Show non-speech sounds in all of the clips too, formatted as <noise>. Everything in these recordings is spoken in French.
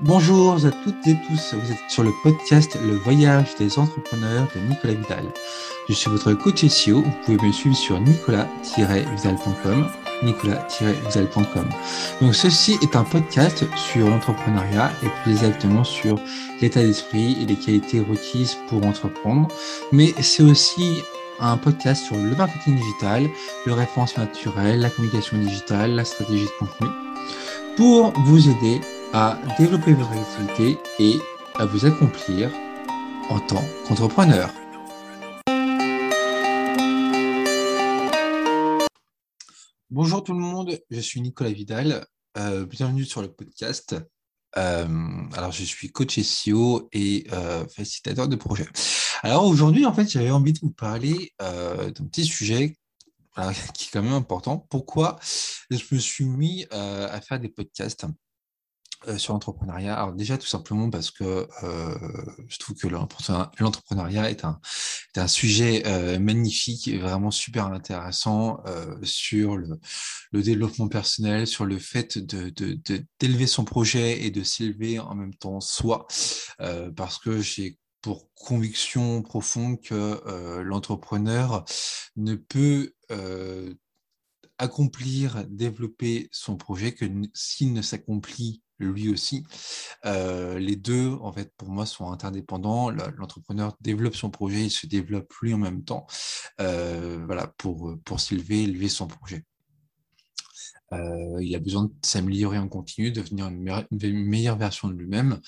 Bonjour à toutes et tous, vous êtes sur le podcast Le voyage des entrepreneurs de Nicolas Vidal. Je suis votre coach SEO, vous pouvez me suivre sur nicolas-vidal.com nicolas-vidal.com. Donc ceci est un podcast sur l'entrepreneuriat et plus exactement sur l'état d'esprit et les qualités requises pour entreprendre, mais c'est aussi un podcast sur le marketing digital, le référencement naturel, la communication digitale, la stratégie de contenu, pour vous aider à développer votre activité et à vous accomplir en tant qu'entrepreneur. Bonjour tout le monde, je suis Nicolas Vidal. Euh, bienvenue sur le podcast. Euh, alors, je suis coach SEO et euh, facilitateur de projet. Alors aujourd'hui, en fait, j'avais envie de vous parler d'un petit sujet <laughs> qui est quand même important. Pourquoi je me suis mis à faire des podcasts? Euh, sur l'entrepreneuriat. Alors déjà, tout simplement parce que je trouve que l'entrepreneuriat est un, sujet magnifique et vraiment super intéressant sur le, développement personnel, sur le fait d'élever son projet et de s'élever en même temps soi, parce que j'ai pour conviction profonde que euh, l'entrepreneur ne peut euh, accomplir, développer son projet que s'il ne s'accomplit lui aussi. Euh, les deux, en fait, pour moi, sont interdépendants. L'entrepreneur développe son projet, il se développe lui en même temps, voilà, pour, pour s'élever, élever son projet. il a besoin de s'améliorer en continu, de devenir une, meilleure version de lui-même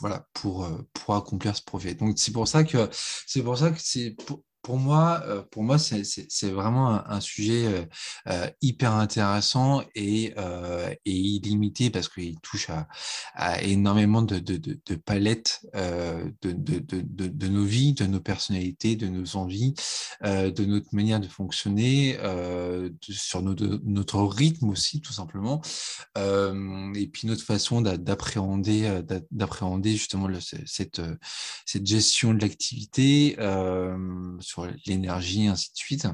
voilà, pour, euh, pour accomplir ce projet. Donc c'est pour ça que c'est pour ça que c'est moi, euh, pour moi, c'est vraiment un, sujet euh, euh, hyper intéressant et, illimité parce qu'il touche à, énormément de, palettes de, nos vies, de nos personnalités, de nos envies, de notre manière de fonctionner, sur notre, rythme aussi, tout simplement, et puis notre façon d'appréhender justement cette, gestion de l'activité l'énergie, ainsi de suite.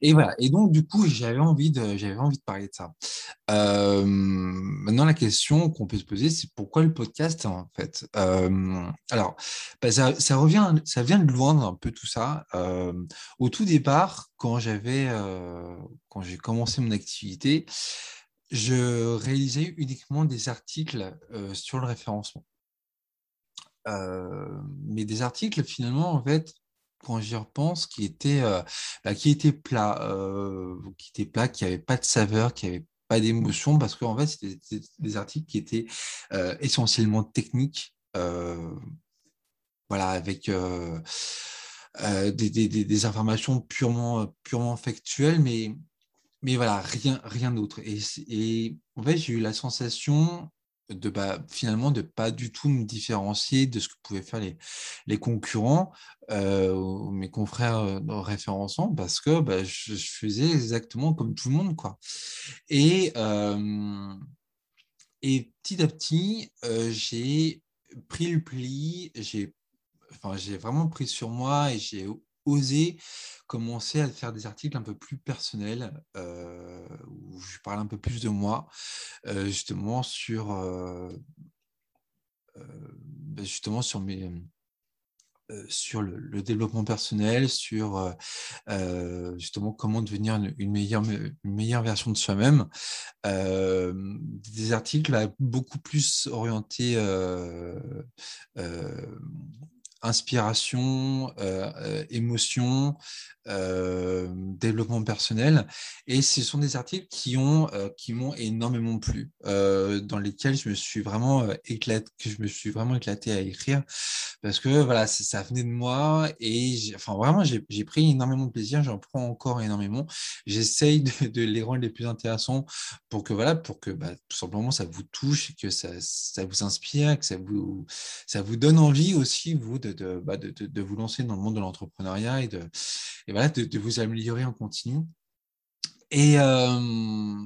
Et voilà. Et donc, du coup, j'avais envie de, j'avais envie de parler de ça. Euh, maintenant, la question qu'on peut se poser, c'est pourquoi le podcast, en fait? Euh, Alors, bah, ça, revient, ça vient de loin un peu tout ça. Euh, au tout départ, quand j'avais, quand j'ai commencé mon activité, je réalisais uniquement des articles sur le référencement. mais des articles, finalement, en fait, quand j'y repense, qui était, euh, bah, qui était plat, euh, qui était plat, qui n'avait pas de saveur, qui n'avait pas d'émotion, parce qu'en fait, c'était des articles qui étaient euh, essentiellement techniques, voilà, avec des, informations purement, purement factuelles, mais, mais voilà, rien, rien d'autre. Et, et en fait, j'ai eu la sensation de bah, finalement de pas du tout me différencier de ce que pouvaient faire les, les concurrents euh, ou mes confrères euh, référençants parce que bah, je, faisais exactement comme tout le monde quoi. Et euh, et petit à petit j'ai pris le pli j'ai enfin j'ai vraiment pris sur moi et j'ai commencer à faire des articles un peu plus personnels, euh, où je parle un peu plus de moi, euh, justement sur, euh, bah, justement sur mes sur le, développement personnel, sur justement comment devenir une, meilleure, une meilleure version de soi-même. des articles beaucoup plus orientés inspiration, euh, euh, émotion, euh, développement personnel. Et ce sont des articles qui ont qui m'ont énormément plu, dans lesquels je me suis vraiment éclaté, que je me suis vraiment éclaté à écrire, parce que voilà, ça, venait de moi et enfin vraiment j'ai pris énormément de plaisir, j'en prends encore énormément. J'essaye <laughs> de, les rendre les plus intéressants pour que voilà, pour que bah, tout simplement ça vous touche, que ça, vous inspire, que ça vous ça vous donne envie aussi vous de bah, de, de, vous lancer dans le monde de l'entrepreneuriat et, de, et voilà, de, vous améliorer en continu. Et, euh,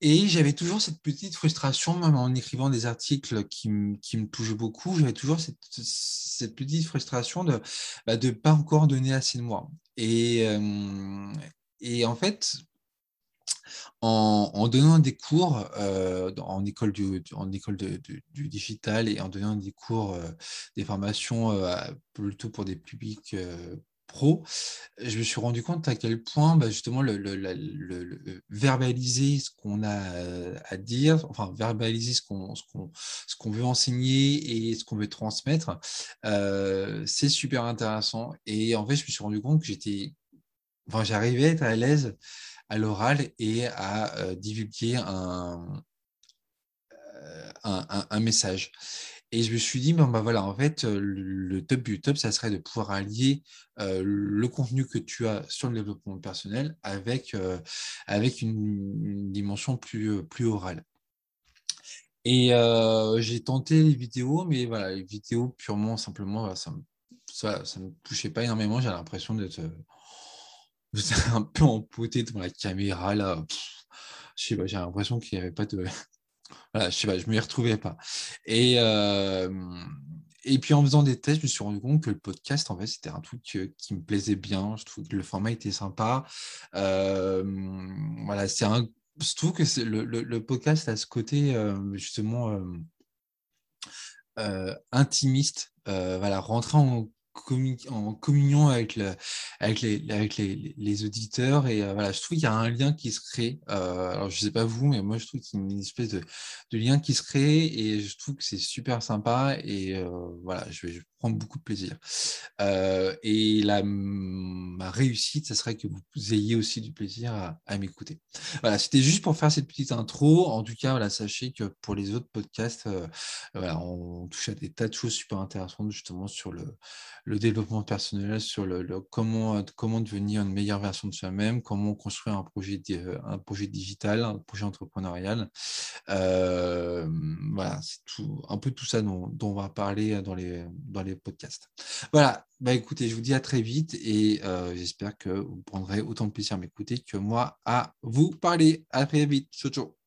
et j'avais toujours cette petite frustration, même en écrivant des articles qui, qui me touchent beaucoup, j'avais toujours cette, petite frustration de ne bah, pas encore donner assez de moi. Et, euh, en fait, en, donnant des cours euh, en école, du, en école du digital et en donnant des cours, euh, des formations plutôt pour des publics pro, je me suis rendu compte à quel point bah, justement le, verbaliser ce qu'on a à dire, enfin verbaliser ce qu'on ce qu'on veut enseigner et ce qu'on veut transmettre, c'est super intéressant. Et en fait, je me suis rendu compte que j'étais, enfin, j'arrivais à être à l'aise à l'oral et à euh, divulguer euh, un, un, message. Et je me suis dit, ben voilà, en fait, le top du top, ça serait de pouvoir allier le contenu que tu as sur le développement personnel avec, avec une, dimension plus, plus orale. Et j'ai tenté les vidéos, mais voilà, les vidéos purement, simplement, ça ne ça, me touchait pas énormément. J'ai l'impression d'être <laughs> un peu empoté devant la caméra là. je sais pas, j'ai l'impression qu'il n'y avait pas de. Voilà, je pas, je m'y retrouvais pas. Et, euh, et puis en faisant des tests, je me suis rendu compte que le podcast, en fait, c'était un truc qui me plaisait bien. Je trouve que le format était sympa. Euh, voilà, c'est un. Je trouve que le, le, podcast a ce côté euh, justement intimiste. voilà, rentrer en en communion avec, le, avec, les, auditeurs. Et euh, voilà, je trouve qu'il y a un lien qui se crée. Euh, alors, je ne sais pas vous, mais moi, je trouve qu'il y a une espèce de, lien qui se crée et je trouve que c'est super sympa. Et euh, voilà, je vais, prendre beaucoup de plaisir. et la, ma réussite, ça serait que vous ayez aussi du plaisir à, m'écouter. Voilà, c'était juste pour faire cette petite intro. En tout cas, voilà, sachez que pour les autres podcasts, voilà, on touche à des tas de choses super intéressantes justement sur le, le développement personnel, sur le, comment, comment devenir une meilleure version de soi-même, comment construire un projet, un projet digital, un projet entrepreneurial. Euh, voilà, c'est tout, un peu tout ça dont, on va parler dans les, dans les podcasts. Voilà, bah écoutez, je vous dis à très vite et euh, j'espère que vous prendrez autant de plaisir à m'écouter que moi à vous parler. À très vite. Ciao, ciao.